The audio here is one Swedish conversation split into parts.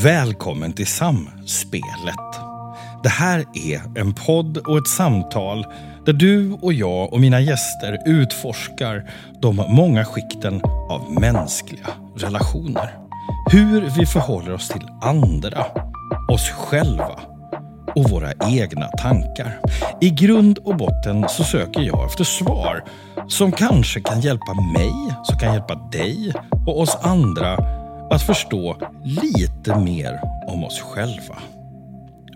Välkommen till Samspelet. Det här är en podd och ett samtal där du och jag och mina gäster utforskar de många skikten av mänskliga relationer. Hur vi förhåller oss till andra, oss själva och våra egna tankar. I grund och botten så söker jag efter svar som kanske kan hjälpa mig, som kan hjälpa dig och oss andra att förstå lite mer om oss själva.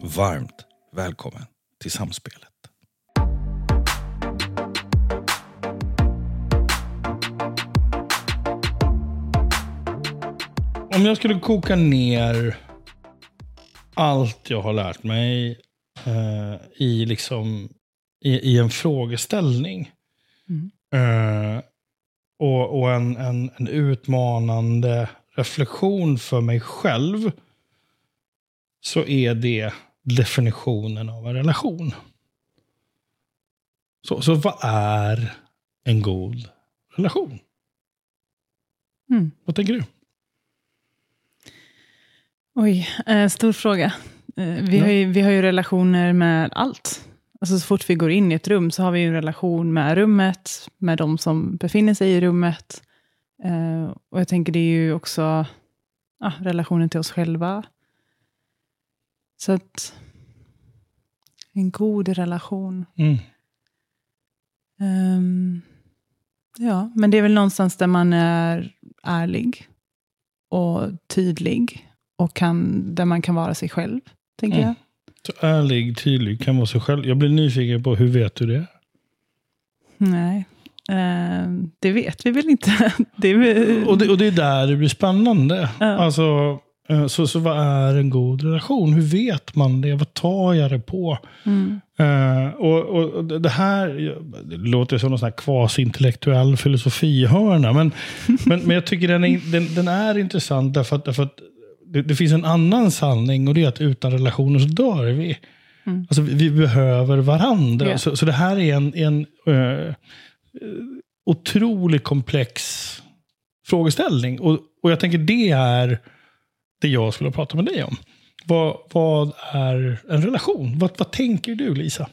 Varmt välkommen till Samspelet. Om jag skulle koka ner allt jag har lärt mig eh, i, liksom, i, i, en frågeställning. Mm. Eh, och, och en, en, en, utmanande reflektion för mig själv. Så är det definitionen av en relation. Så, så vad är en god relation? Mm. Vad tänker du? Oj, eh, stor fråga. Eh, vi, ja. har ju, vi har ju relationer med allt. Alltså så fort vi går in i ett rum så har vi en relation med rummet, med de som befinner sig i rummet. Eh, och jag tänker det är ju också ja, relationen till oss själva. Så att en god relation. Mm. Um, ja, men det är väl någonstans där man är ärlig och tydlig och kan, där man kan vara sig själv, tänker mm. jag. Så ärlig, tydlig, kan vara sig själv. Jag blir nyfiken på, hur vet du det? Nej, det vet vi väl inte. det är, och, det, och det är där det blir spännande. Ja. Alltså, eh, så, så vad är en god relation? Hur vet man det? Vad tar jag det på? Mm. Uh, och, och, det här det låter som någon sån här kvasintellektuell filosofihörna. Men, men, men jag tycker den är, den, den är intressant därför att, därför att det, det, finns en annan sanning och det är att utan relationer så dör vi. Mm. Alltså, vi behöver varandra. Yeah. Så, så det här är en, en uh, otroligt komplex frågeställning. Och, och jag tänker det är det jag skulle prata med dig om. Vad, vad är en relation? Vad, vad tänker du, Lisa?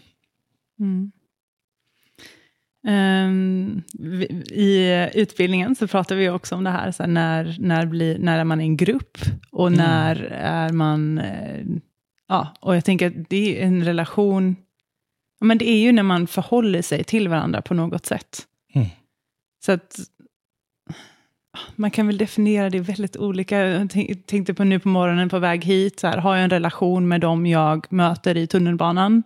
Mm. Um, I utbildningen så pratar vi också om det här, så här, när, när, blir, när är man i en grupp och mm. när är man... Uh, ja, och jag tänker att det är en relation, men det är ju när man förhåller sig till varandra på något sätt. Mm. Så att man kan väl definiera det väldigt olika. Jag tänkte på nu på morgonen på väg hit, så här, har jag en relation med dem jag möter i tunnelbanan?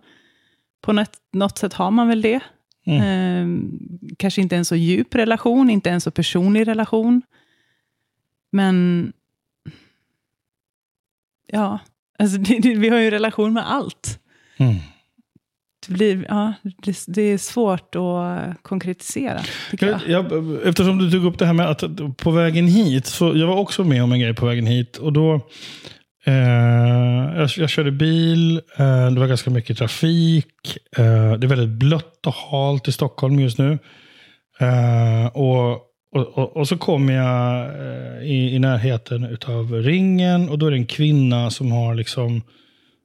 På något, något sätt har man väl det. Mm. Eh, kanske inte en så djup relation, inte en så personlig relation. Men ja, alltså det, det, vi har ju relation med allt. Mm. Det, blir, ja, det, det, är svårt att konkretisera. Jag. Jag, eftersom du tog upp det här med att på vägen hit, så jag var också med om en grej på vägen hit. Och då Eh, jag, jag körde bil, uh, det var ganska mycket trafik. Uh, det är väldigt blött och halt i Stockholm just nu. Och, och, och, och, så kommer jag i, i närheten av ringen och då är det en kvinna som har liksom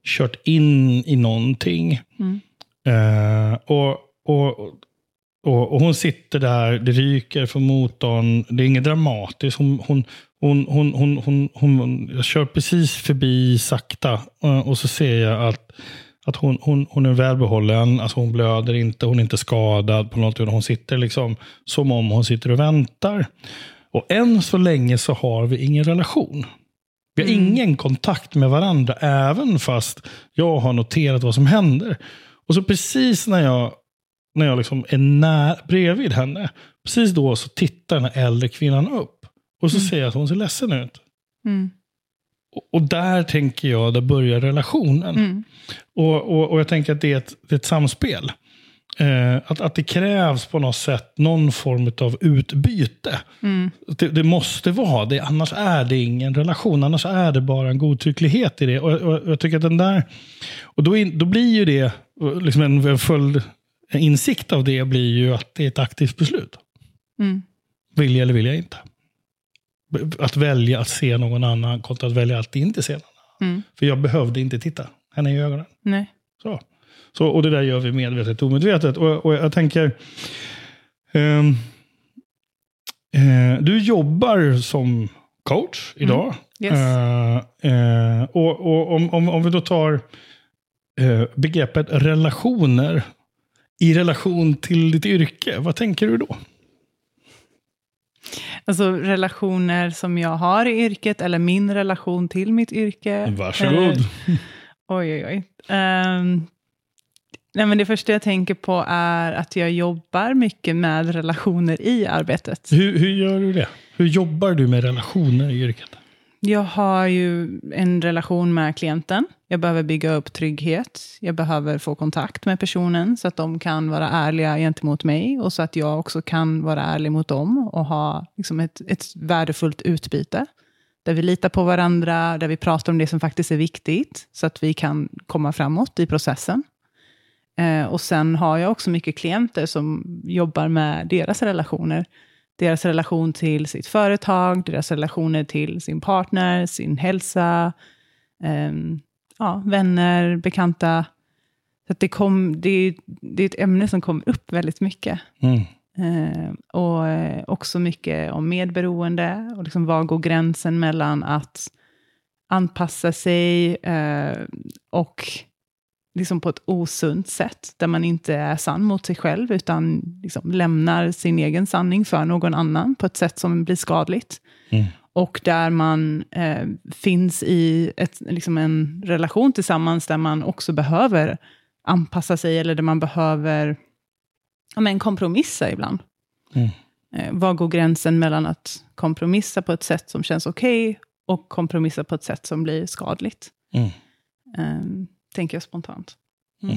kört in i någonting. Mm. Och, och, och, och, hon sitter där, det ryker från motorn. Det är inget dramatiskt. Hon, hon, hon, hon, hon, hon, hon, jag kör precis förbi sakta eh, och så ser jag att, att hon, hon, hon är välbehållen. Alltså hon blöder inte, hon är inte skadad på något. Hon sitter liksom som om hon sitter och väntar. Och än så länge så har vi ingen relation. Vi har mm. ingen kontakt med varandra, även fast jag har noterat vad som händer. Och så precis när jag, när jag liksom är när, bredvid henne, precis då så tittar den här äldre kvinnan upp. Och så mm. ser jag att hon ser ledsen ut. Mm. Och, och, där tänker jag, där börjar relationen. Mm. Och, och, och, jag tänker att det är ett, det är ett samspel. Eh, att, att det krävs på något sätt någon form av utbyte. Mm. Det, det, måste vara det, annars är det ingen relation. Annars är det bara en godtycklighet i det. Och, och jag tycker att den där... Och då, in, då blir ju det, liksom en, en följd, en insikt av det blir ju att det är ett aktivt beslut. Mm. Vill jag eller vill jag inte? Att välja att se någon annan kontra att välja att inte se någon annan. Mm. För jag behövde inte titta henne i ögonen. Nej. Så. Så, och det där gör vi medvetet och omedvetet. Och, och jag tänker... ehm, eh, du jobbar som coach idag. Yes. Eh, eh, och och om, om, om vi då tar eh, begreppet relationer i relation till ditt yrke, vad tänker du då? Alltså relationer som jag har i yrket, eller min relation till mitt yrke. Varsågod. Eh, oj, oj, oj. Ehm, nej, men det första jag tänker på är att jag jobbar mycket med relationer i arbetet. Hur, hur gör du det? Hur jobbar du med relationer i yrket? Jag har ju en relation med klienten. Jag behöver bygga upp trygghet. Jag behöver få kontakt med personen så att de kan vara ärliga gentemot mig och så att jag också kan vara ärlig mot dem och ha liksom ett, ett värdefullt utbyte. Där vi litar på varandra, där vi pratar om det som faktiskt är viktigt så att vi kan komma framåt i processen. Eh, och sen har jag också mycket klienter som jobbar med deras relationer deras relation till sitt företag, deras relationer till sin partner, sin hälsa, eh, ja, vänner, bekanta. Så det, kom, det, det är ett ämne som kommer upp väldigt mycket. Mm. Eh, och eh, också mycket om medberoende, och liksom var går gränsen mellan att anpassa sig eh, och liksom på ett osunt sätt, där man inte är sann mot sig själv, utan liksom lämnar sin egen sanning för någon annan på ett sätt som blir skadligt. Mm. Och där man eh, finns i ett, liksom en relation tillsammans, där man också behöver anpassa sig, eller där man behöver ja, men kompromissa ibland. Mm. Eh, var går gränsen mellan att kompromissa på ett sätt som känns okej, okay, och kompromissa på ett sätt som blir skadligt? Mm. Um, tänker jag spontant. Mm.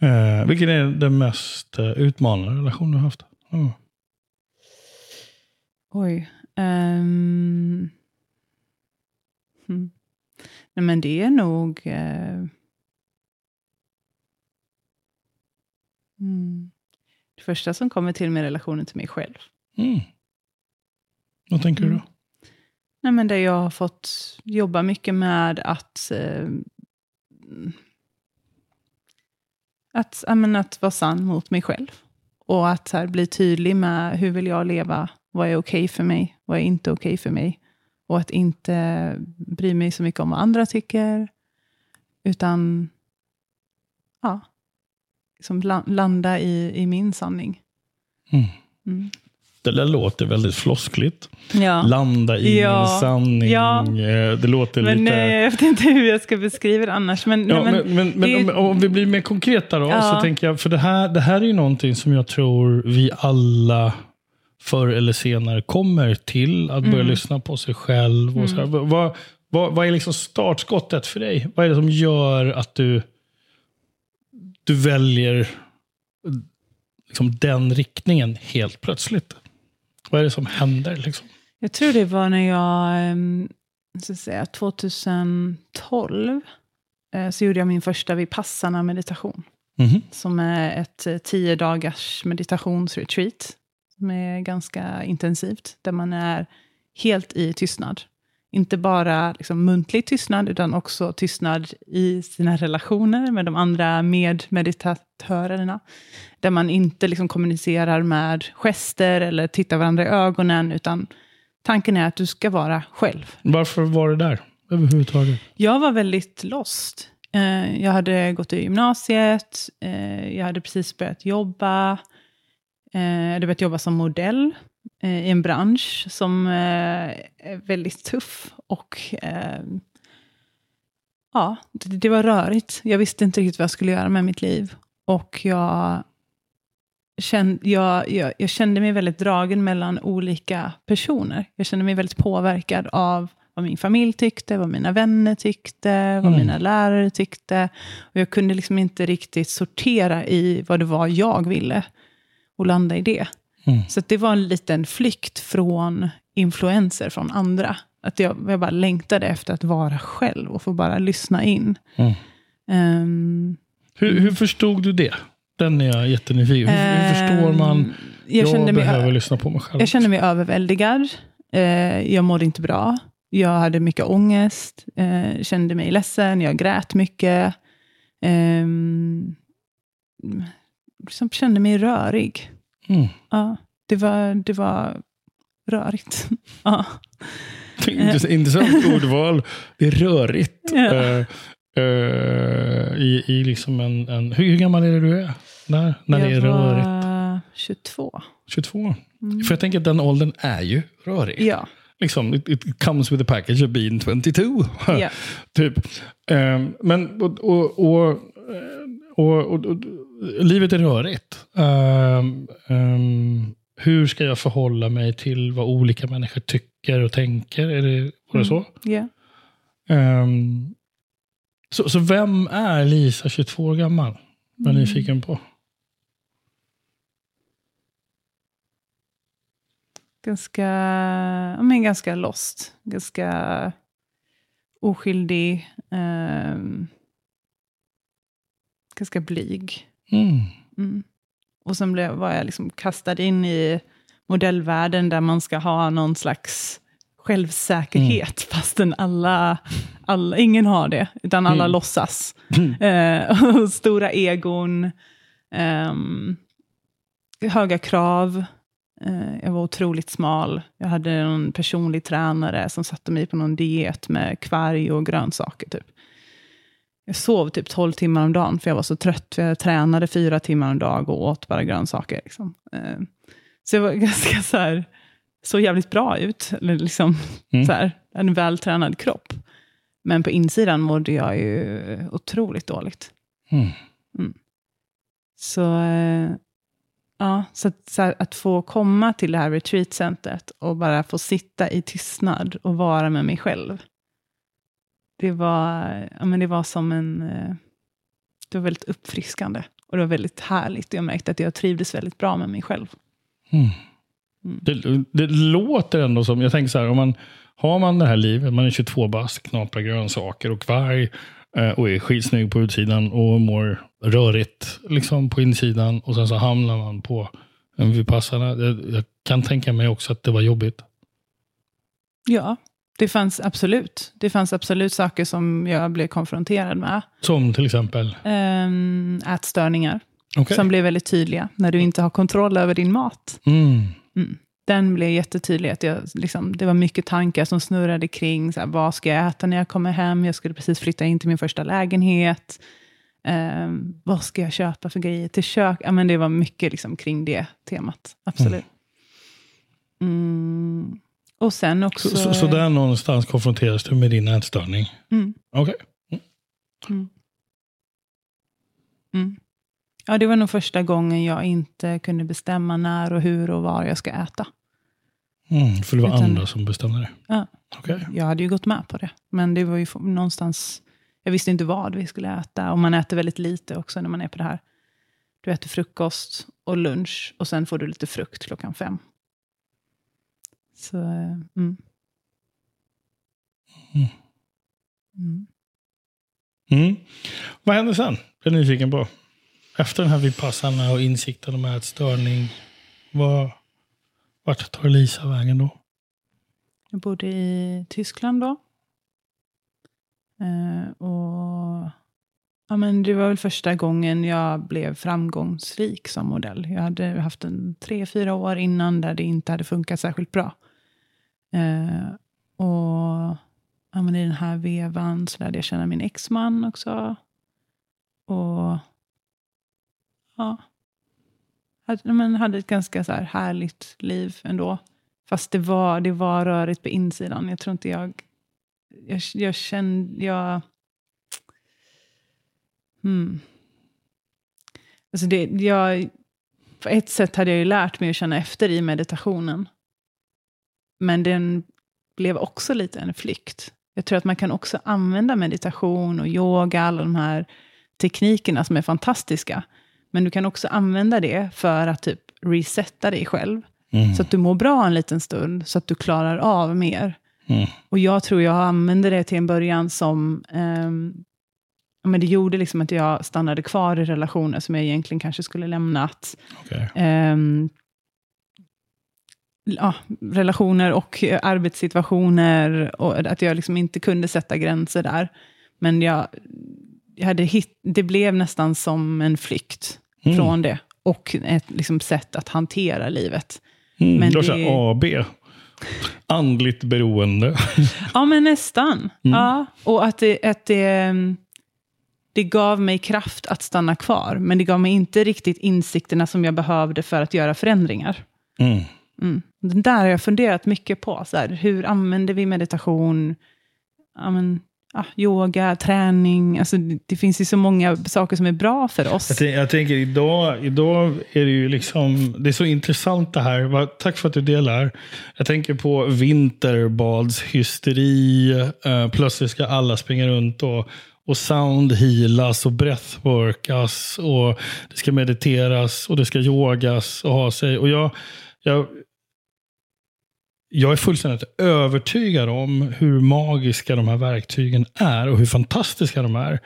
Eh, vilken är den mest eh, utmanande relation du har haft? Mm. Oj. Um, hmm. Nej, men det är nog... Uh, mm. Det första som kommer till med relationen till mig själv. Mm. Vad tänker du då? Mm. Nej, men där jag har fått jobba mycket med att uh, att, men, att vara sann mot mig själv. Och att här, bli tydlig med hur vill jag leva? Vad är okej okay för mig? Vad är inte okej okay för mig? Och att inte bry mig så mycket om vad andra tycker. Utan ja, liksom landa i, i min sanning. Mm. Mm. Det där låter väldigt floskligt. Ja. Landa i ja. en sanning. Ja. Eh, det låter men, lite... Nej, jag vet inte hur jag ska beskriva det annars. Men, ja, nej, men, men, men det... om, om vi blir mer konkreta då. Ja. Så tänker jag, för det här, det här är ju någonting som jag tror vi alla förr eller senare kommer till. Att börja Mm. lyssna på sig själv. Och så här. Vad, vad, vad är liksom startskottet för dig? Vad är det som gör att du, du väljer liksom den riktningen helt plötsligt? Vad är det som händer? Liksom? Jag tror det var när jag, ehm, så säga, 2012, eh, så gjorde jag min första Vipassana meditation. Mhm. Som är ett eh, tio dagars meditationsretreat. Som är ganska intensivt. Där man är helt i tystnad. Inte bara liksom muntlig tystnad, utan också tystnad i sina relationer med de andra medmeditatörerna. Där man inte liksom kommunicerar med gester eller tittar varandra i ögonen, utan tanken är att du ska vara själv. Varför var det där överhuvudtaget? Jag var väldigt lost. Eh, Jag hade gått i gymnasiet, eh, jag hade precis börjat jobba. Eh, Jag hade börjat jobba som modell i en bransch som eh, är väldigt tuff. Och eh, ja, det, det var rörigt. Jag visste inte riktigt vad jag skulle göra med mitt liv. Och jag kände, jag, jag, jag kände mig väldigt dragen mellan olika personer. Jag kände mig väldigt påverkad av vad min familj tyckte, vad mina vänner tyckte, vad Mm. mina lärare tyckte. Och jag kunde liksom inte riktigt sortera i vad det var jag ville och landa i det. Mm. Så att det var en liten flykt från influenser från andra. Att jag, jag bara längtade efter att vara själv och få bara lyssna in. Mm. Ehm, Hur, hur förstod du det? Den är jag jättenyfiken. Hur, hur förstår man? ehm, jag, kände mig, behöver lyssna på mig själv. jag kände mig överväldigad. Eh, jag mådde inte bra. Jag hade mycket ångest, eh, kände mig ledsen, jag grät mycket. Eh, liksom kände mig rörig. Mm. Ja, det var, det var rörigt. ja. Intressant, ordval. Det är rörigt. Ja. Eh, eh, i, i liksom en, en, hur, hur gammal är det du är? När, när det är jag rörigt? var 22. 22? För jag tänker att den åldern är ju rörig. Ja. Liksom, it, it comes with a package of being 22. Ja. typ. Ehm, men, och, och, och, och, och, livet är rörigt. Ehm, ehm, hur ska jag förhålla mig till vad olika människor tycker och tänker? Är det, var det så? Ja. Ehm, så? Så vem är Lisa, 22 år gammal? Vad är Mm. nyfiken på. Ganska, men ganska lost. Ganska oskyldig. ehm, ganska blyg. Mm. Mm. Och sen blev, var jag liksom kastad in i modellvärlden där man ska ha någon slags självsäkerhet, fastän alla, alla, ingen har det, utan alla Mm. låtsas. Eh, och stora egon, ehm, höga krav. Eh, jag var otroligt smal. Jag hade en personlig tränare som satte mig på någon diet med kvarg och grönsaker. Typ. Jag sov typ 12 timmar om dagen, för jag var så trött. För jag tränade fyra timmar om dag och åt bara grönsaker. Liksom. Eh, så jag var ganska så här, så jävligt bra ut. Eller liksom, Mm. så här, en vältränad kropp. Men på insidan mådde jag ju otroligt dåligt. Mm. Så, eh, ja, så, att, så här, att få komma till det här retreatcentret och bara få sitta i tystnad och vara med mig själv. Det var, ja, men det var som en... eh, Det var väldigt uppfriskande. Och det var väldigt härligt. Jag märkte att jag trivdes väldigt bra med mig själv. Mm. Mm. Det, det låter ändå som, jag tänker så här, om man har man det här livet, man är 22 bast, knaprar grönsaker och kvarg eh, och är skitsnygg på utsidan och mår rörigt liksom på insidan och sen så hamnar man på en vipassana. Jag, jag kan tänka mig också att det var jobbigt. Ja, det fanns absolut. Det fanns absolut saker som jag blev konfronterad med. Som till exempel, Um, ätstörningar, okej. som blev väldigt tydliga när du inte har kontroll över din mat. Mm. Mm. Den blev jättetydlig. Att jag, liksom, det var mycket tankar som snurrade kring så här, vad ska jag äta när jag kommer hem. Jag skulle precis flytta in till min första lägenhet. Ehm, vad ska jag köpa för grejer till kök? Ja, men det var mycket liksom, kring det temat. Absolut. Mm. Och sen också... Så, så, så där någonstans konfronteras du med din ätstörning? Mm. Okej. Mm. Ja, det var nog första gången jag inte kunde bestämma när och hur och var jag ska äta. Mm, för det var Utan- andra som bestämde det? Ja. Okej. Jag hade ju gått med på det, men det var ju någonstans... Jag visste inte vad vi skulle äta, och man äter väldigt lite också när man är på det här. Du äter frukost och lunch, och sen får du lite frukt klockan fem. Så, eh, mm. Mm. Mm. Mm. Vad hände sen? Jag är nyfiken på. Efter den här vipassana och insikten om ätstörning. Vad, vart tar Lisa vägen då? Jag bodde i Tyskland då. Eh, och ja, men Det var väl första gången jag blev framgångsrik som modell. Jag hade haft en tre, fyra år innan där det inte hade funkat särskilt bra. Eh, och ja, men I den här vevan så lärde jag känna min exman också. Och ja, hade, men hade ett ganska så här härligt liv ändå. Fast det var, det var rörigt på insidan. Jag tror inte jag... Jag, jag kände... Jag, hmm. Alltså det, jag, på ett sätt hade jag ju lärt mig att känna efter i meditationen. Men den blev också lite en flykt. Jag tror att man kan också använda meditation och yoga, alla de här teknikerna som är fantastiska. Men du kan också använda det för att typ resetta dig själv. Mm. Så att du mår bra en liten stund, så att du klarar av mer. Mm. Och jag tror jag använde det till en början som... ja, men det gjorde liksom att jag stannade kvar i relationer som jag egentligen kanske skulle lämnat. Okej. Ehm, ja, relationer och arbetssituationer. Och att jag liksom inte kunde sätta gränser där. Men jag, jag hade hit, det blev nästan som en flykt Mm. från det. Och ett liksom, sätt att hantera livet. Mm, Men det var det- AB. Andligt beroende. Ja, men nästan. Mm. Ja, och att, det, att det, mm, det gav mig kraft att stanna kvar. Men det gav mig inte riktigt insikterna som jag behövde för att göra förändringar. Mm. Den där har jag funderat mycket på. Så här, hur använder vi meditation? Ja, men, ja, yoga, träning. Alltså, det, det finns ju så många saker som är bra för oss. Jag, tänk- jag tänker idag, idag är det ju liksom, det är så intressant det här. Tack för att du delar. Jag tänker på vinterbadshysteri. Eh, plötsligt ska alla springa runt och, och soundhealas och breathworkas. Och det ska mediteras och det ska yogas och ha sig. Och jag, jag, jag är fullständigt övertygad om hur magiska de här verktygen är och hur fantastiska de är.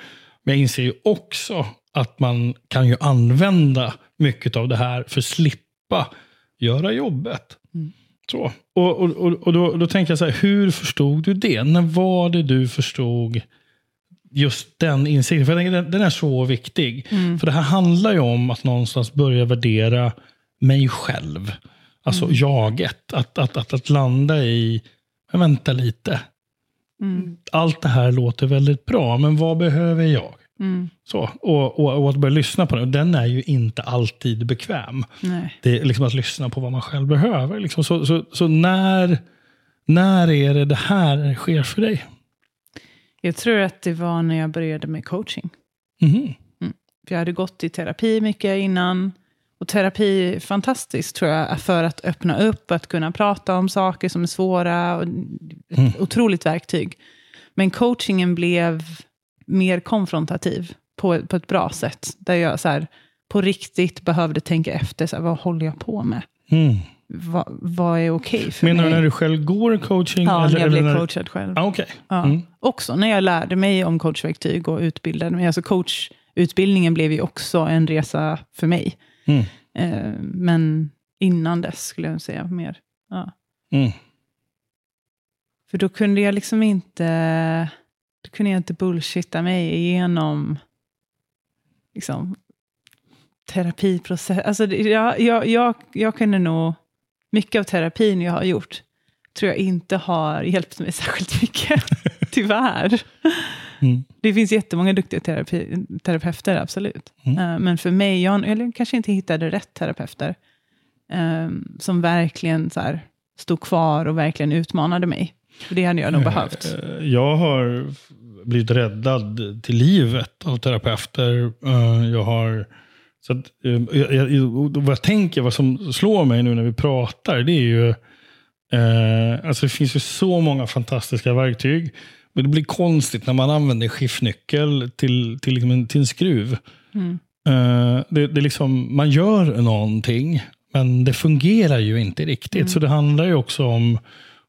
Men jag inser ju också att man kan ju använda mycket av det här för att slippa göra jobbet. Mm. Så. Och, och, och, och då, då tänker jag så här, hur förstod du det? När var det du förstod just den insikten? För den, den är så viktig. Mm. För det här handlar ju om att någonstans börja värdera mig själv. Alltså Mm. jaget. Att, att, att, att landa i, men vänta lite. Mm. Allt det här låter väldigt bra, men vad behöver jag? Mm. Så, och, och, och att börja lyssna på den. Den är ju inte alltid bekväm. Nej. Det är liksom att lyssna på vad man själv behöver. Liksom. Så, så, så när, när är det det här sker för dig? Jag tror att det var när jag började med coaching. Mhm. För jag hade gått i terapi mycket innan. Och terapi är fantastiskt tror jag, för att öppna upp, att kunna prata om saker som är svåra. Och ett Mm. otroligt verktyg. Men coachingen blev mer konfrontativ på, på ett bra sätt. Där jag så här, på riktigt behövde tänka efter, så här, vad håller jag på med? Mm. Va, vad är okej för Menar du mig? när du själv går coaching? Ja, eller, när jag blev när... coachad själv. Ah, Okej. Ja. Mm. Också när jag lärde mig om coachverktyg och utbildade mig. Alltså coachutbildningen blev ju också en resa för mig. Mm. Eh, men innan dess skulle jag säga mer. Ja. Mm. För då kunde jag liksom inte, då kunde jag inte bullshitta mig igenom liksom, terapiprocess. Alltså, jag, jag, jag, jag kunde nog, mycket av terapin jag har gjort, tror jag inte har hjälpt mig särskilt mycket. Tyvärr. Mm. Det finns jättemånga duktiga terapi, terapeuter, absolut. Mm. Eh, men för mig, jag eller kanske inte hittade rätt terapeuter, eh, som verkligen så här, stod kvar och verkligen utmanade mig. För det hade jag nog behövt. Eh, Jag har blivit räddad till livet av terapeuter. Jag har... Så att, jag, jag, vad jag tänker, vad som slår mig nu när vi pratar, det är ju... Eh, alltså det finns ju så många fantastiska verktyg. Men det blir konstigt när man använder skiftnyckel till, till, liksom en, till en skruv. Mm. Eh, det, det liksom, man gör någonting, men det fungerar ju inte riktigt. Så det handlar ju också om,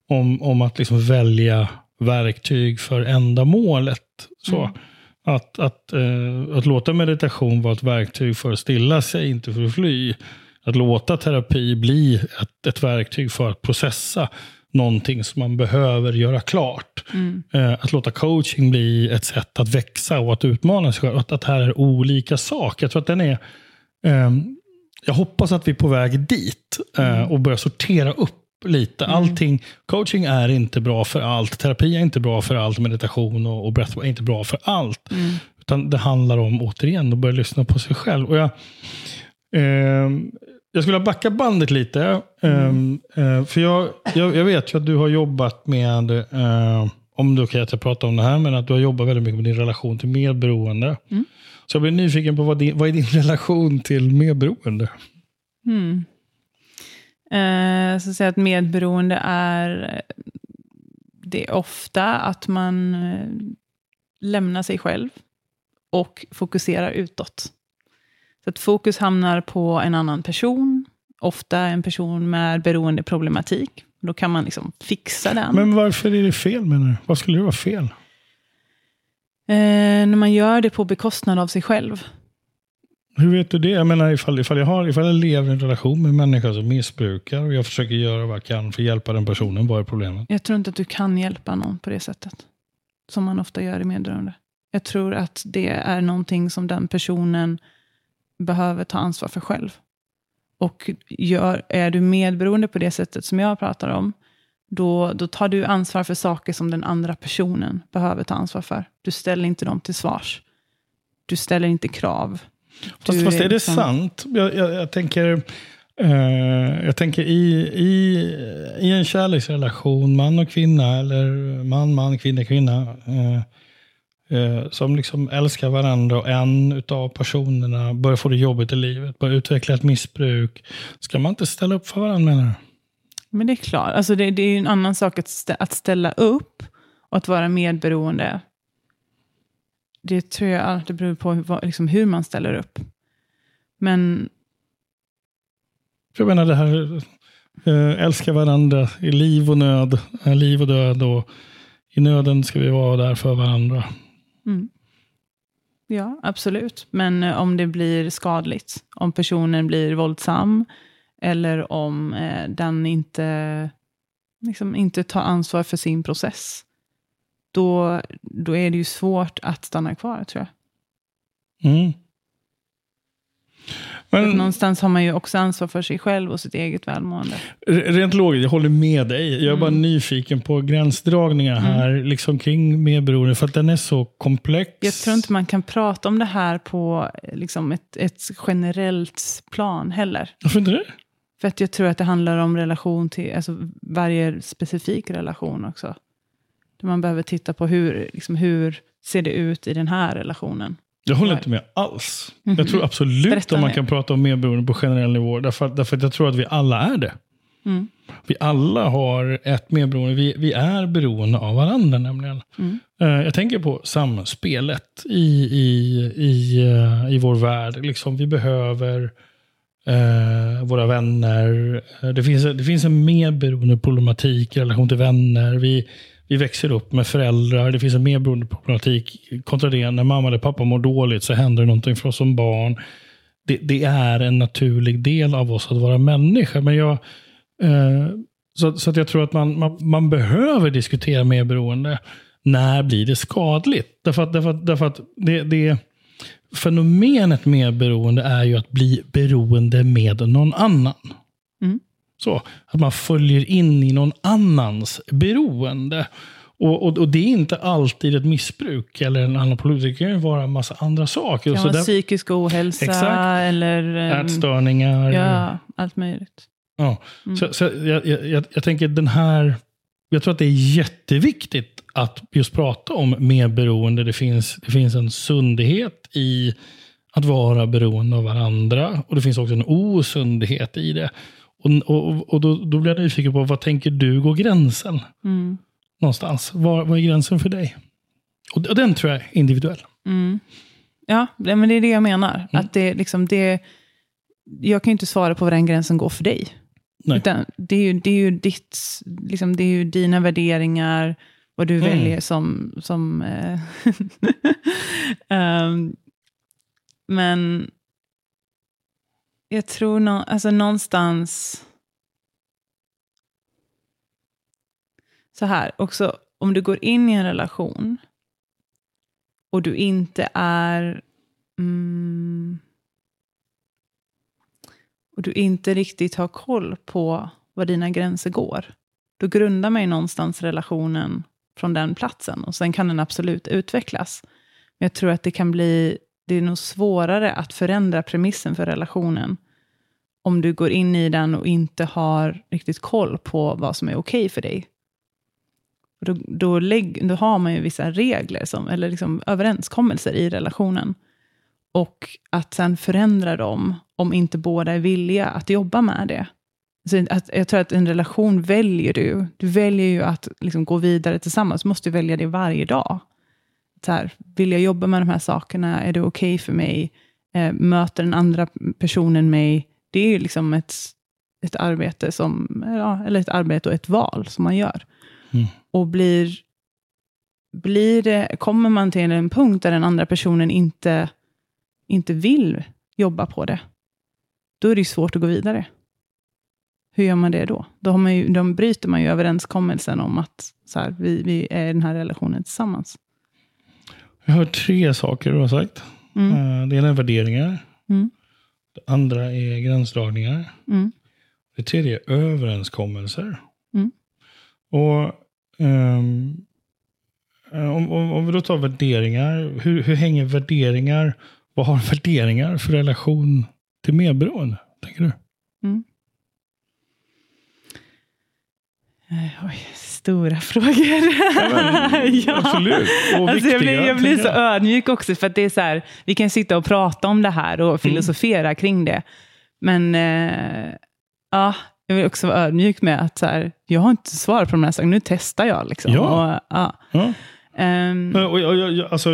om, om att liksom välja verktyg för ändamålet. Så. Mm. Att, att, eh, att låta meditation vara ett verktyg för att stilla sig, inte för att fly. Att låta terapi bli ett, ett verktyg för att processa någonting som man behöver göra klart. Mm. Eh, att låta coaching bli ett sätt att växa och att utmana sig själv. Att, att det här är olika saker. Jag tror att den är... ehm, jag hoppas att vi är på väg dit eh, och börjar sortera upp lite. Allting, coaching är inte bra för allt. Terapi är inte bra för allt. Meditation och, och breathwork är inte bra för allt. Mm. Utan det handlar om, återigen, att börja lyssna på sig själv. Och jag, ehm, jag skulle backa bandet lite. ehm, eh, för jag, jag, jag vet ju att du har jobbat med, eh, om du okej att jag pratar om det här, men att du har jobbat väldigt mycket med din relation till medberoende. Mm. Så jag blir nyfiken på vad, din, vad är din relation till medberoende? Mm. Eh, så att säga att medberoende är det är ofta att man eh, lämnar sig själv och fokuserar utåt. Så att fokus hamnar på en annan person, ofta en person med beroendeproblematik. Då kan man liksom fixa den. Men varför är det fel menar du? Vad skulle det vara fel? Eh, när man gör det på bekostnad av sig själv. Hur vet du det? Jag menar ifall, ifall, jag, har, ifall jag lever i en relation med en människa som missbrukar och jag försöker göra vad jag kan för att hjälpa den personen, vad är problemet? Jag tror inte att du kan hjälpa någon på det sättet. Som man ofta gör i medberoende. Jag tror att det är någonting som den personen behöver ta ansvar för själv. Och gör, är du medberoende på det sättet som jag pratar om, då, då tar du ansvar för saker som den andra personen behöver ta ansvar för. Du ställer inte dem till svars. Du ställer inte krav. Fast, fast är det liksom... sant? Jag, jag, jag tänker, eh, jag tänker i, i, i en kärleksrelation, man och kvinna, eller man, man, kvinna, kvinna. Eh, som liksom älskar varandra och en av personerna börjar få det jobbigt i livet, börjar utveckla ett missbruk. Ska man inte ställa upp för varandra menar du? Men det är klart, alltså det, det är en annan sak att, stä, att ställa upp och att vara medberoende. Det tror jag alltid beror på hur, liksom hur man ställer upp. Men... Jag menar det här, äh, älska varandra i liv och nöd, äh, liv och död. Och I nöden ska vi vara där för varandra. Mm. Ja, absolut. Men eh, om det blir skadligt, om personen blir våldsam, eller om eh, den inte, liksom, inte tar ansvar för sin process, då, då är det ju svårt att stanna kvar, tror jag. Mm. Men, någonstans har man ju också ansvar för sig själv och sitt eget välmående. Rent logiskt, jag håller med dig. Jag är mm. bara nyfiken på gränsdragningar mm. här mm. liksom kring medberoende, för att den är så komplex. Jag tror inte man kan prata om det här på liksom ett, ett generellt plan heller. Varför inte det? För att jag tror att det handlar om relation till alltså varje specifik relation också. Där man behöver titta på hur, liksom, hur ser det ut i den här relationen. Jag håller inte med alls. Mm -hmm. Jag tror absolut att man kan prata om medberoende på generell nivå. Därför, därför att jag tror att vi alla är det. Mm. Vi alla har ett medberoende. Vi, vi är beroende av varandra nämligen. Mm. Uh, jag tänker på samspelet i, i, i, uh, i vår värld. Liksom, vi behöver uh, våra vänner. det, finns, det finns en medberoende problematik i relation till vänner. Vi, vi växer upp med föräldrar. Det finns en medberoendeproblematik. kontra det. När mamma eller pappa mår dåligt så händer det någonting för oss som barn. Det, det är en naturlig del av oss att vara människa. Men jag, eh, så, så att jag tror att man, man, man behöver diskutera medberoende. När blir det skadligt? Därför att, därför att, därför att det, det fenomenet medberoende är ju att bli beroende med någon annan. Mm. Så, att man följer in i någon annans beroende. Och, och, och, det är inte alltid ett missbruk eller en annan problem. Det kan ju vara en massa andra saker. Det kan vara psykisk ohälsa exakt, eller... Um, ätstörningar. Ja, allt möjligt. Ja, mm. så, så jag, jag, jag, tänker den här... Jag tror att det är jätteviktigt att just prata om medberoende. Det finns, det finns en sundhet i att vara beroende av varandra. Och det finns också en osundhet i det. Och, och, och då, då blir jag nyfiken på, vad tänker du går gränsen? Mm. Någonstans. Var, var är gränsen för dig? Och, och den tror jag är individuell. Mm. Ja, men det är det jag menar. Mm. Att det, liksom, det, jag kan ju inte svara på var den gränsen går för dig. Nej. Utan det, är ju, det är ju ditt, liksom, det är ju dina värderingar, vad du mm. väljer som... som um, men jag tror nå, alltså någonstans... Så här, också om du går in i en relation och du inte är... Mm, och du inte riktigt har koll på var dina gränser går. Då grundar man ju någonstans relationen från den platsen. Och sen kan den absolut utvecklas. Men jag tror att det kan bli det är nog svårare att förändra premissen för relationen om du går in i den och inte har riktigt koll på vad som är okej okay för dig. Då, då, lägg, då, har man ju vissa regler, som, eller liksom överenskommelser i relationen. Och att sen förändra dem, om inte båda är villiga att jobba med det. Så att, jag tror att en relation väljer du. Du väljer ju att liksom gå vidare tillsammans. Du måste välja det varje dag så här, vill jag jobba med de här sakerna? Är det okej okay för mig? Eh, möter den andra personen mig? Det är ju liksom ett, ett arbete som, ja, eller ett arbete och ett val som man gör. Mm. Och blir, blir det, kommer man till en punkt där den andra personen inte, inte vill jobba på det, då är det ju svårt att gå vidare. Hur gör man det då? Då, har man ju, då bryter man ju överenskommelsen om att så här, vi, vi är i den här relationen tillsammans. Jag har tre saker du har sagt. Mm. Eh, Det ena är värderingar. Mm. Det andra är gränsdragningar. Mm. Det tredje är överenskommelser. Mm. Och eh, om, om, om vi då tar värderingar. Hur, hur hänger värderingar? Vad har värderingar för relation till medberoende? Tänker du? Eh, Oj, stora frågor. men, absolut. Och alltså jag blir, jag blir så jag. ödmjuk också, för att det är så här, vi kan sitta och prata om det här Mm. och filosofera kring det. Men eh, ja, jag vill också vara ödmjuk med att så här, jag har inte svar på de här sakerna, nu testar jag. Liksom. Ja. Och, ja. Ja. Ehm, Och, och, och, alltså,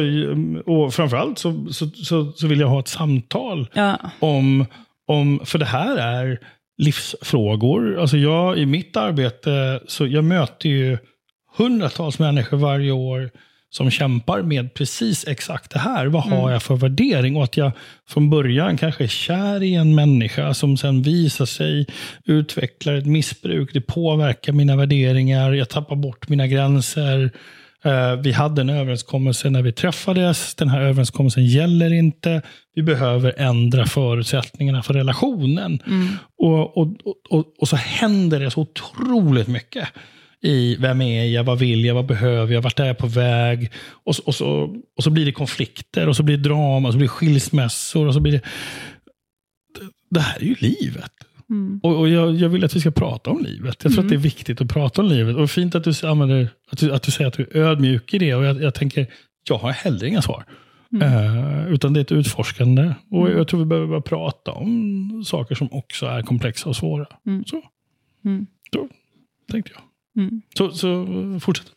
och framförallt så, så, så, så vill jag ha ett samtal ja. om, om, för det här är livsfrågor. Alltså jag i mitt arbete, så jag möter ju hundratals människor varje år som kämpar med precis exakt det här. Vad har jag för värdering? Och att jag från början kanske är kär i en människa som sen visar sig utveckla ett missbruk. Det påverkar mina värderingar, jag tappar bort mina gränser. Eh, Vi hade en överenskommelse när vi träffades. Den här överenskommelsen gäller inte. Vi behöver ändra förutsättningarna för relationen. Och, och, och, och så händer det så otroligt mycket i vem är jag, vad vill jag, vad behöver jag, vart är jag på väg? Och, så- och, så, och så blir det konflikter, och så blir det drama, och så blir det skilsmässor. Och så blir det... det här är ju livet. Mm. Och, och jag, jag vill att vi ska prata om livet. Jag tror att det är viktigt att prata om livet. Och fint att du, använder, att du, att du säger att du är ödmjuk i det. Och jag, jag tänker, jag har heller inga svar. Eh, utan det är ett utforskande. Och jag tror vi behöver börja prata om saker som också är komplexa och svåra. Mm. Så, Mm. då tänkte jag. Mm. Så, så fortsätt.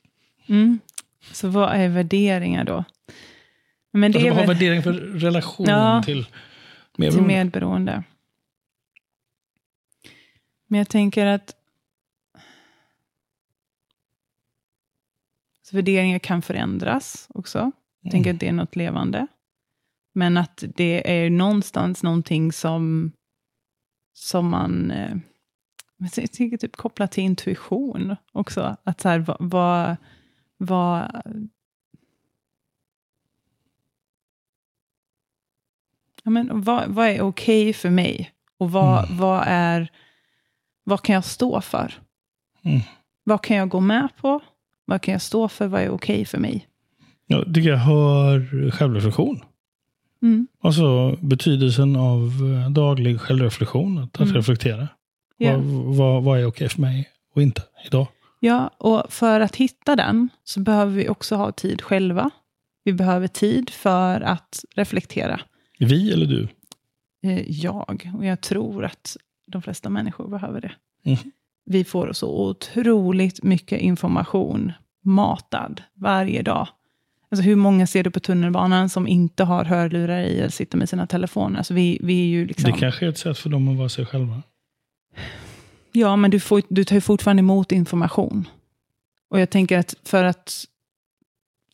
Mm. Så vad är värderingar då? Men det Alltså, är vad har väl värdering för relation Ja. till till medberoende? Men jag tänker att så värderingar kan förändras också. Jag tänker att det är något levande. Men att det är någonstans någonting som, som man... Eh, jag tänker typ kopplat till intuition också. Att så här, vad, vad, vad ja, men vad, vad är okej för mig? Och vad, vad, är, vad kan jag stå för? Mm. Vad kan jag gå med på? Vad kan jag stå för? Vad är okej för mig? Jag tycker jag hör självreflektion. Mm. Alltså betydelsen av eh, daglig självreflektion. Att, Mm. reflektera. Ja. Vad, vad, vad är okej för mig och inte idag? ja, och för att hitta den så behöver vi också ha tid själva. Vi behöver tid för att reflektera. Vi eller du? Eh, Jag, och jag tror att de flesta människor behöver det. Mm. Vi får så otroligt mycket information matad varje dag. Alltså hur många ser du på tunnelbanan som inte har hörlurar i eller sitter med sina telefoner? Alltså vi, vi är ju liksom... Det kanske är ett sätt för dem att vara sig själva. Ja, men du, får, du tar ju fortfarande emot information. Och jag tänker att för att,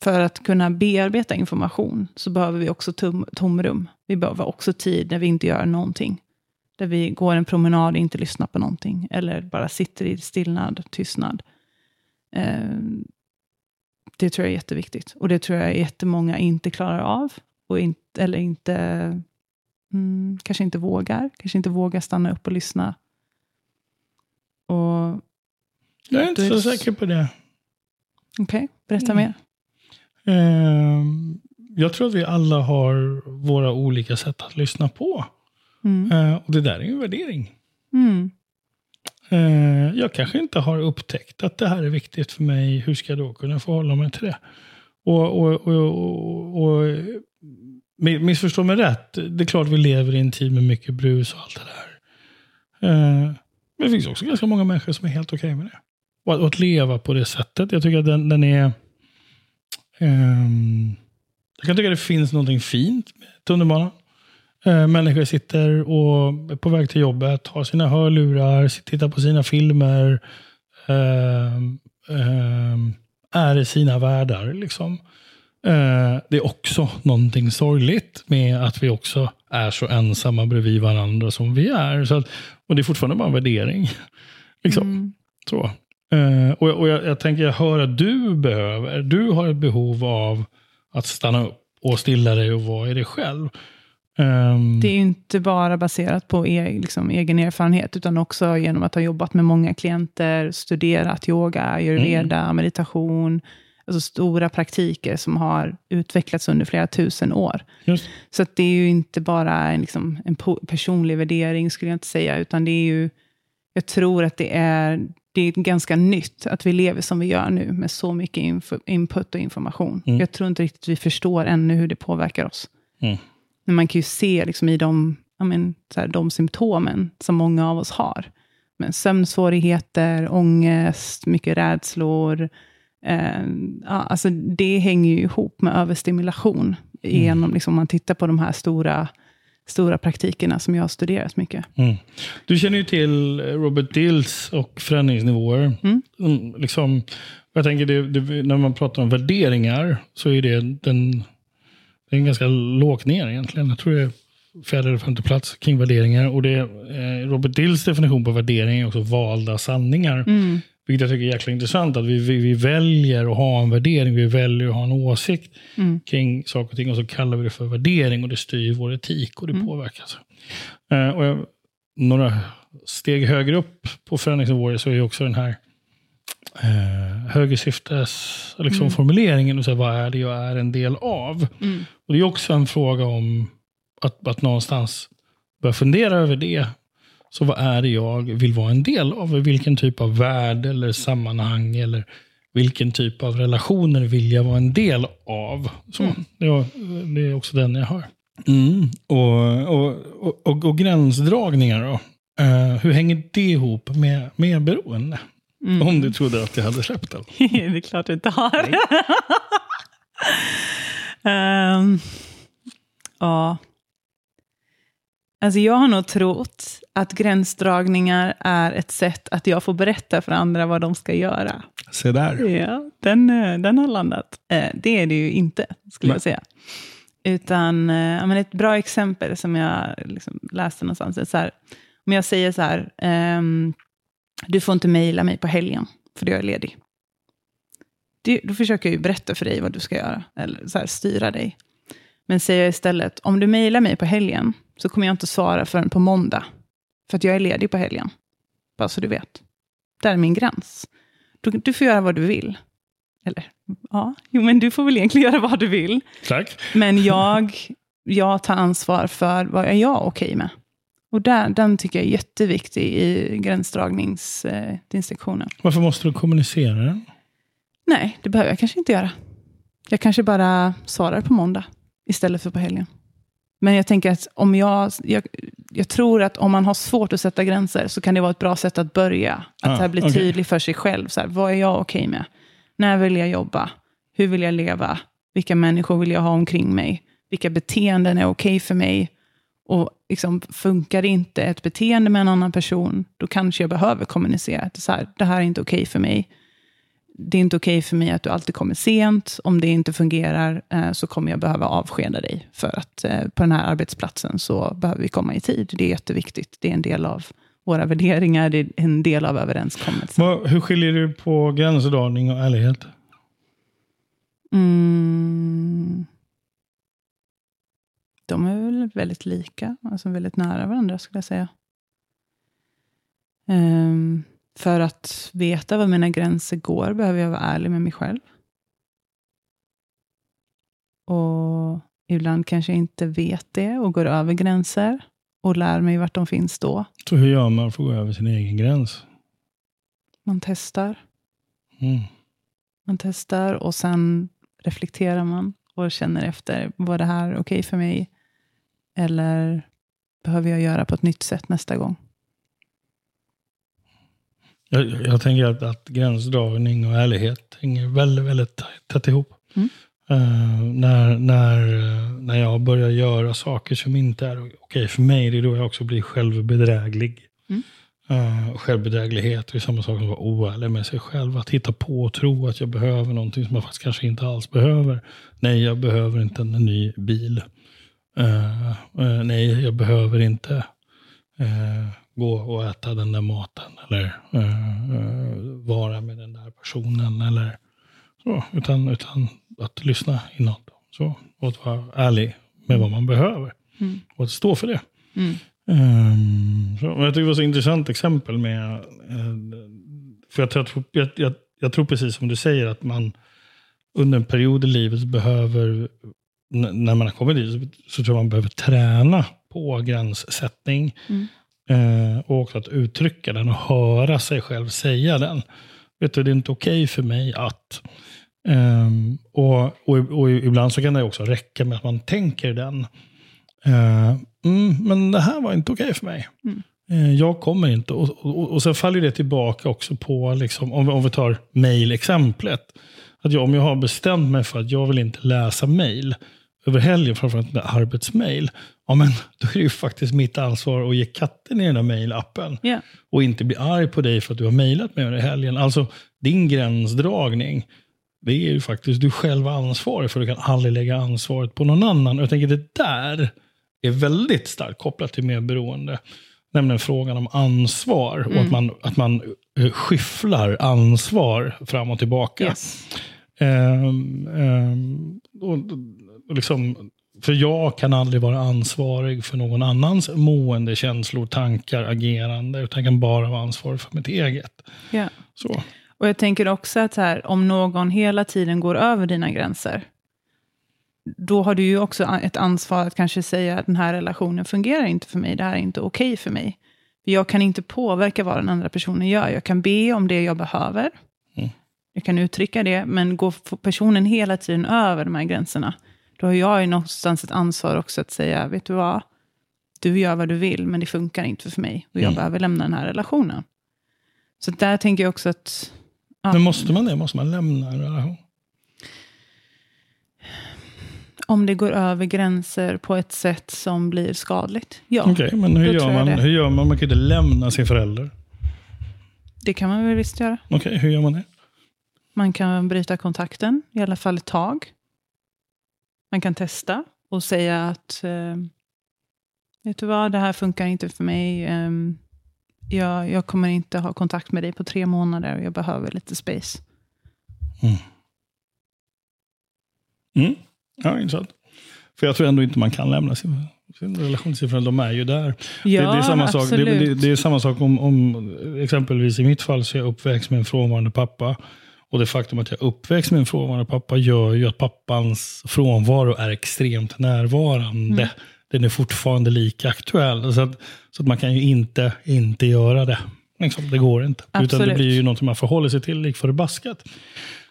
för att kunna bearbeta information så behöver vi också tom, tomrum. Vi behöver också tid när vi inte gör någonting. Där vi går en promenad och inte lyssnar på någonting. Eller bara sitter i stillnad, tystnad. Eh, det tror jag är jätteviktigt. Och det tror jag jättemånga inte klarar av. Och inte, eller inte, mm, kanske inte vågar. Kanske inte vågar stanna upp och lyssna. Och Jag är inte är så säker på det. Okej, berätta Mm. mer. Ehm, jag tror att vi alla har våra olika sätt att lyssna på. Mm. Eh, och det där är ju en värdering. Mm. Eh, jag kanske inte har upptäckt att det här är viktigt för mig. Hur ska jag då kunna förhålla mig till det? Och, och, och, och, missförstå mig rätt. Det är klart vi lever i en tid med mycket brus och allt det där. Eh, men det finns också ganska många människor som är helt okej med det. Och att, och att leva på det sättet. Jag tycker att den, den är... ehm, jag kan tycka att det finns någonting fint med tunnelbanan. Eh, människor sitter och är på väg till jobbet, har sina hörlurar, tittar på sina filmer, ehm, ehm, är i sina världar. Liksom. Eh, det är också någonting sorgligt med att vi också är så ensamma bredvid varandra som vi är. Så att, och det är fortfarande bara en värdering. liksom. Mm. Så. Eh, och och jag, jag tänker, jag hör att du behöver, du har ett behov av att stanna upp och stilla dig och vara i dig själv. Ehm, Det är ju inte bara baserat på e liksom, egen erfarenhet, utan också genom att ha jobbat med många klienter, studerat yoga, ayurveda, meditation, alltså stora praktiker som har utvecklats under flera tusen år. just, Så det är ju inte bara en, liksom, en personlig värdering, skulle jag inte säga, utan det är ju, jag tror att det är, det är ganska nytt att vi lever som vi gör nu, med så mycket input och information. Mm. Jag tror inte riktigt vi förstår ännu hur det påverkar oss. Mm. Men man kan ju se liksom i de, men, så här, de symptomen som många av oss har. Men sömnsvårigheter, ångest, mycket rädslor. Eh, ja, alltså det hänger ju ihop med överstimulation. Genom, liksom, om man tittar på de här stora, stora praktikerna som jag har studerat mycket. Mm. Du känner ju till Robert Dills och förändringsnivåer. Mm. Mm, liksom, jag tänker det, det, när man pratar om värderingar så är det, den, det är ganska lågt ner egentligen. Jag tror det är fjärde eller femte plats kring värderingar. Och det, eh, Robert Dills definition på värdering är också valda sanningar. Mm. Vilket jag tycker är jäkla intressant. Att vi, vi, vi väljer att ha en värdering, vi väljer att ha en åsikt Mm. kring saker och ting. Och så kallar vi det för värdering och det styr vår etik och det Mm. påverkas. Eh, och jag, några steg högre upp på förändringsnivåer så är ju också den här eh, högersyftes liksom, Mm. formuleringen. Och så här, vad är det jag är en del av? Mm. Och Det är också en fråga om att, att någonstans börja fundera över det. Så vad är det jag vill vara en del av? Vilken typ av värld eller sammanhang eller vilken typ av relationer vill jag vara en del av? Så, Mm. det, var, det är också den jag har. Mm. Och, och, och, och, och gränsdragningar då? Eh, hur hänger det ihop med medberoende? Mm. Om du trodde att jag hade släppt den. det är klart du inte har. Ehm, ja. Alltså jag har nog trott att gränsdragningar är ett sätt att jag får berätta för andra vad de ska göra. Se där. Ja, den, eh, den har landat. Eh, Det är det ju inte, skulle Nej. jag säga. Utan eh, ja, men ett bra exempel som jag liksom läste någonstans. är Så här, om jag säger så här, ehm, du får inte mejla mig på helgen, för då är jag ledig. Det, då försöker jag ju berätta för dig vad du ska göra, eller så här, styra dig. Men säger jag istället, om du mejlar mig på helgen, så kommer jag inte svara förrän på måndag. För att jag är ledig på helgen. Bara så du vet. Där är min gräns. Du, du får göra vad du vill. Eller, ja, jo men du får väl egentligen göra vad du vill. Tack. Men jag, jag tar ansvar för vad är jag okej med. Och där, den tycker jag är jätteviktig i gränsdragningsdistinktionen. Varför måste du kommunicera den? Nej, det behöver jag kanske inte göra. Jag kanske bara svarar på måndag istället för på helgen. Men jag tänker att om jag, jag, jag tror att om man har svårt att sätta gränser så kan det vara ett bra sätt att börja. Att Ah, bli okej. tydlig för sig själv. Så här, vad är jag okej med? När vill jag jobba? Hur vill jag leva? Vilka människor vill jag ha omkring mig? Vilka beteenden är okej för mig? Och liksom, funkar inte ett beteende med en annan person, då kanske jag behöver kommunicera. Att så här, det här är inte okej för mig. Det är inte okej för mig att du alltid kommer sent. Om det inte fungerar eh, så kommer jag behöva avskeda dig. För att eh, på den här arbetsplatsen så behöver vi komma i tid. Det är jätteviktigt. Det är en del av våra värderingar. Det är en del av överenskommelsen. Hur skiljer du på gränsdragning och ärlighet? Mm. De är väl väldigt lika, alltså väldigt nära varandra skulle jag säga. Ehm, för att veta var mina gränser går behöver jag vara ärlig med mig själv. Och ibland kanske jag inte vet det och går över gränser och lär mig vart de finns då. Så hur gör man för att gå över sin egen gräns? Man testar. Mm. Man testar och sen reflekterar man och känner efter. Var det här okej för mig? Eller behöver jag göra på ett nytt sätt nästa gång? Jag, jag tänker att, att gränsdragning och ärlighet hänger väldigt, väldigt tätt- ihop. Mm. Eh, när, när, när jag börjar göra saker som inte är okej för mig, det är då jag också blir självbedräglig. Mm. Uh, självbedräglighet är samma sak som att vara oärlig med sig själv. Att hitta på och tro att jag behöver någonting som jag faktiskt kanske inte alls behöver. Nej, jag behöver inte en ny bil. Uh, uh, nej, jag behöver inte gå och äta den där maten. Eller vara med den där personen. Eller så, utan, utan att lyssna inåt. Så, och att vara ärlig med vad man behöver. Mm. Och att stå för det. Mm. Um, så, jag tycker det var så intressant exempel med... Uh, för jag tror, jag, jag, jag tror precis som du säger att man under en period i livet behöver, när man har kommit dit, så tror jag man behöver träna på gränssättning. Mm. Uh, och också att uttrycka den och höra sig själv säga den. Vet du, det är inte okej okay för mig att... Um, och, och, och, ibland så kan det också räcka med att man tänker den. Uh, mm, men det här var inte okej okay för mig. Mm. Uh, jag kommer inte. Och, och, och sen faller det tillbaka också på, liksom, om, om vi tar mejlexemplet. Att jag, om jag har bestämt mig för att jag vill inte läsa mejl över helgen, framförallt arbetsmejl, ja, men då är det ju faktiskt mitt ansvar att ge katten i den där mejlappen. Yeah. Och inte bli arg på dig för att du har mejlat mig under helgen. Alltså, din gränsdragning det är ju faktiskt du själv ansvarig för. Du kan aldrig lägga ansvaret på någon annan. Jag tänker det där är väldigt starkt kopplat till medberoende. Nämligen frågan om ansvar mm. och att man, att man uh, skyfflar ansvar fram och tillbaka. Yes. Um, um, och, och liksom, för jag kan aldrig vara ansvarig för någon annans mående, känslor, tankar, agerande. Utan jag kan bara vara ansvarig för mitt eget. Yeah. Så. Och jag tänker också att här, om någon hela tiden går över dina gränser, då har du ju också ett ansvar att kanske säga att den här relationen fungerar inte för mig, det här är inte okej okay för mig. För jag kan inte påverka vad den andra personen gör. Jag kan be om det jag behöver. Mm. Jag kan uttrycka det, men går personen hela tiden över de här gränserna, då har jag ju någonstans ett ansvar också att säga, vet du vad? Du gör vad du vill, men det funkar inte för mig. Och jag mm. behöver lämna den här relationen. Så där tänker jag också att Ja. Men måste man det? Måste man lämna en relation? Om det går över gränser på ett sätt som blir skadligt. Ja. Okej, okay, men hur gör, man, hur gör man? Man kan inte lämna sin förälder. Det kan man väl visst göra. Okej, okay, hur gör man det? Man kan bryta kontakten, i alla fall ett tag. Man kan testa och säga att eh, vet du vad, det här funkar inte för mig. Eh, jag, jag kommer inte ha kontakt med dig på tre månader och jag behöver lite space. Mm. Mm. Ja, intressant. För jag tror ändå inte man kan lämna sin, sin förälder. De är ju där. Ja, det, det, är samma absolut. sak, det, det, det, är samma sak om, om, exempelvis i mitt fall så är jag uppväxt med en frånvarande pappa. Och det faktum att jag är uppväxt med en frånvarande pappa gör ju att pappans frånvaro är extremt närvarande. Mm den är fortfarande lika aktuell. Så att, så att man kan ju inte inte göra det. Liksom, det går inte. Absolut. Utan det blir ju något man förhåller sig till lik förbaskat.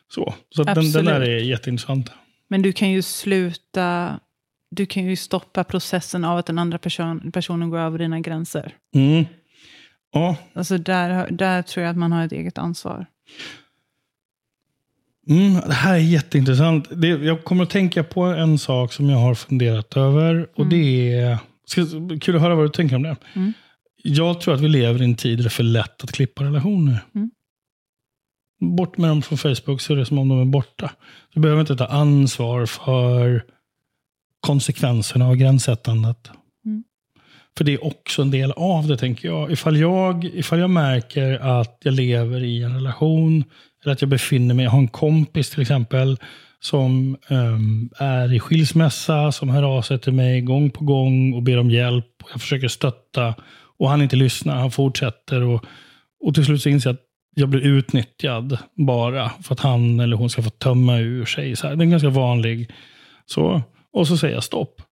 Så, så den, den där är jätteintressant. Men du kan ju sluta, du kan ju stoppa processen av att den andra person, personen går över dina gränser. Mm. Ja. Alltså där, där tror jag att man har ett eget ansvar. Mm, det här är jätteintressant. Det, jag kommer att tänka på en sak som jag har funderat över. Och mm. det är... Ska, kul att höra vad du tänker om det. Mm. Jag tror att vi lever i en tid där det är för lätt att klippa relationer. Mm. Bort med dem från Facebook så är det som om de är borta. Du behöver inte ta ansvar för konsekvenserna av gränssättandet. Mm. För det är också en del av det, tänker jag. Ifall, jag. ifall jag märker att jag lever i en relation eller att jag befinner mig, jag har en kompis till exempel som um, är i skilsmässa, som hör av sig till mig gång på gång och ber om hjälp. Jag försöker stötta och han inte lyssnar, han fortsätter. Och, och till slut så inser jag att jag blir utnyttjad bara för att han eller hon ska få tömma ur sig. Så här. Det är ganska vanlig. Så, och så säger jag stopp.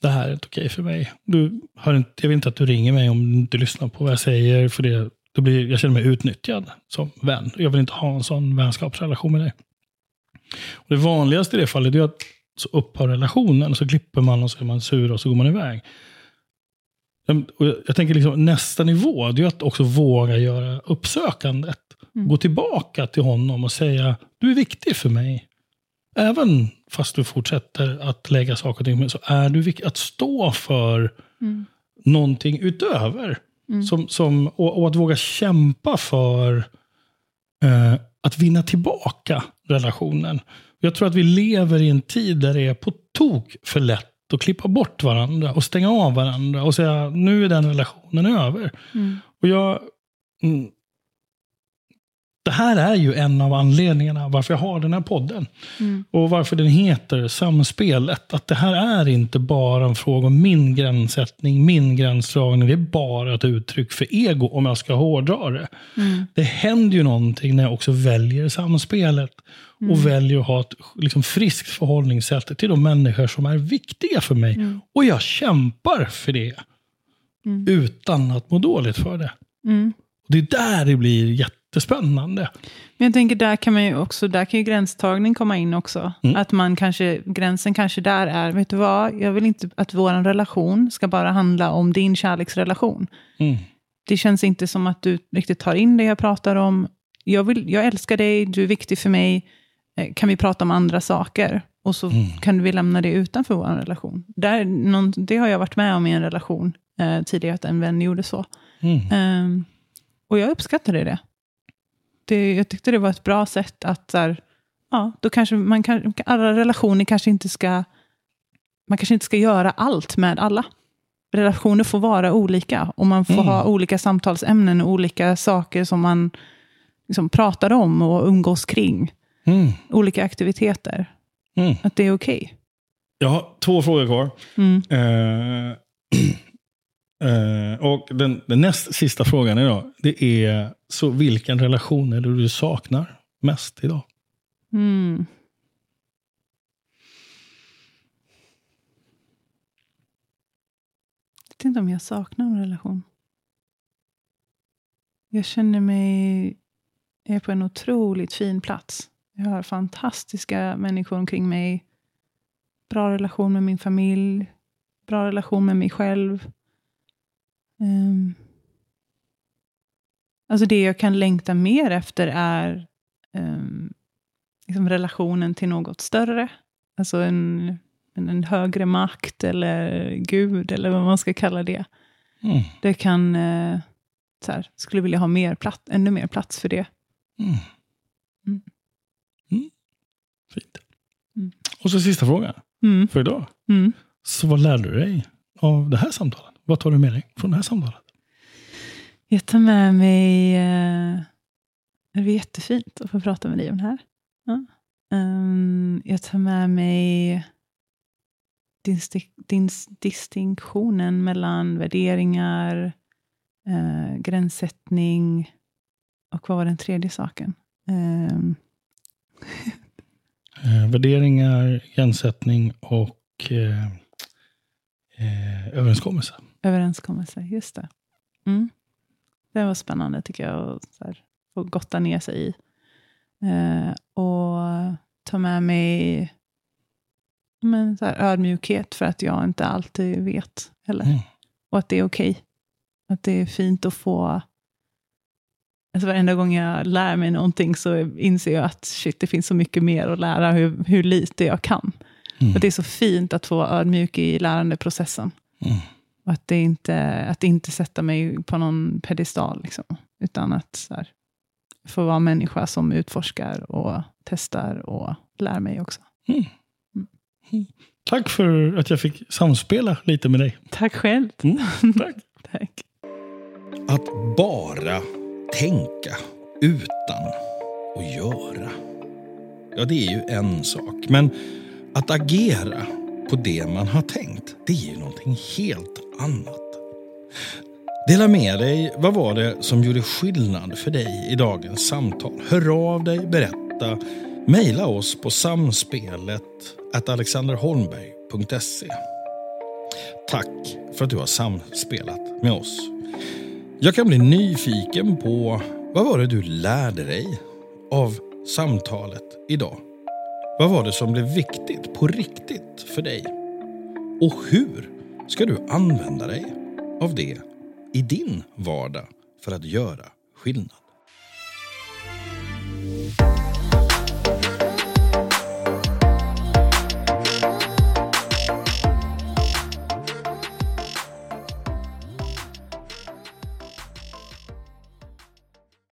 Det här är inte okej för mig. Du hör inte, jag vill inte att du ringer mig om du inte lyssnar på vad jag säger. För det då blir, jag känner mig utnyttjad som vän. Jag vill inte ha en sån vänskapsrelation med dig. Och det vanligaste i det fallet är att så upphör relationen och så klipper man och så är man sur och så går man iväg. Och jag tänker liksom, nästa nivå det är att också våga göra uppsökandet. Mm. Gå tillbaka till honom och säga, du är viktig för mig. Även fast du fortsätter att lägga saker och ting så är du viktig. Att stå för mm. någonting utöver Mm. Som, som, och, och att våga kämpa för eh, att vinna tillbaka relationen. Jag tror att vi lever i en tid där det är på tok för lätt att klippa bort varandra och stänga av varandra och säga nu är den relationen över. Mm. Och jag, mm, det här är ju en av anledningarna varför jag har den här podden. Mm. Och varför den heter Samspelet. Att det här är inte bara en fråga om min gränssättning, min gränsdragning. Det är bara ett uttryck för ego om jag ska hårdra det. Mm. Det händer ju någonting när jag också väljer samspelet. Och väljer att ha ett liksom, friskt förhållningssätt till de människor som är viktiga för mig. Mm. Och jag kämpar för det. Mm. Utan att må dåligt för det. Mm. Och det är där det blir jättespännande. Men jag tänker, där kan, man ju också, där kan ju gränstagning komma in också. Mm. Att man kanske, gränsen kanske där är, vet du vad, jag vill inte att vår relation ska bara handla om din kärleksrelation. Mm. Det känns inte som att du riktigt tar in det jag pratar om. Jag, vill, jag älskar dig, du är viktig för mig. Eh, Kan vi prata om andra saker? Och så Mm. kan vi lämna det utanför vår relation. Där, någon, det har jag varit med om i en relation eh, tidigare, att en vän gjorde så. Ehm, och jag uppskattade det. Det. Jag tyckte det var ett bra sätt att, så här, ja, då kanske man kan, alla relationer kanske inte ska, man kanske inte ska göra allt med alla. Relationer får vara olika och man får Mm. ha olika samtalsämnen och olika saker som man liksom pratar om och umgås kring. Mm. Olika aktiviteter. Mm. Att det är okej. Jag har två frågor kvar. Mm. Eh, och den, den näst sista frågan idag, det är så vilken relation är det du saknar mest idag? Mm. Jag vet inte om jag saknar en relation. Jag känner mig jag är på en otroligt fin plats. Jag har fantastiska människor omkring mig. Bra relation med min familj. Bra relation med mig själv. Ehm. Alltså det jag kan längta mer efter är ehm, liksom relationen till något större. Alltså en, en, en högre makt eller Gud eller vad man ska kalla det. Mm. Det kan, eh, så här, skulle vilja ha mer plats, ännu mer plats för det. Mm. Mm. Mm. Fint. Mm. Och så sista frågan Mm. för idag. Så vad lärde du dig av det här samtalet? Vad tar du med dig från det här samtalet? Jag tar med mig, eh, det är jättefint att få prata med dig om det här. Ja. Ehm, jag tar med mig din, din distinktionen mellan värderingar, eh, gränssättning och vad var den tredje saken? Ehm, Eh, värderingar, gränssättning och överenskommelse. Överenskommelse, just det. Mm. Det var spännande tycker jag att få gotta ner sig i. Eh, och ta med mig men, så här, ödmjukhet för att jag inte alltid vet heller. Mm. Och att det är okej. Att det är fint att få... Alltså varenda gång jag lär mig någonting så inser jag att shit, det finns så mycket mer att lära, hur, hur lite jag kan. Mm. Och det är så fint att få vara ödmjuk i lärandeprocessen. Mm. Och att, det inte, att inte sätta mig på någon pedestal. Liksom, utan att så här, få vara människa som utforskar och testar och lär mig också. Tack för att jag fick samspela lite med dig. Tack själv. Mm. Tack. Tack. Att bara tänka utan att göra. Ja, det är ju en sak. Men att agera på det man har tänkt, det är ju någonting helt annat. Dela med dig. Vad var det som gjorde skillnad för dig i dagens samtal? Hör av dig, berätta. mejla oss på samspelet alexanderholmberg.se. Tack för att du har samspelat med oss. Jag kan bli nyfiken på vad var det du lärde dig av samtalet idag? Vad var det som blev viktigt på riktigt för dig? Och hur ska du använda dig av det i din vardag för att göra skillnad?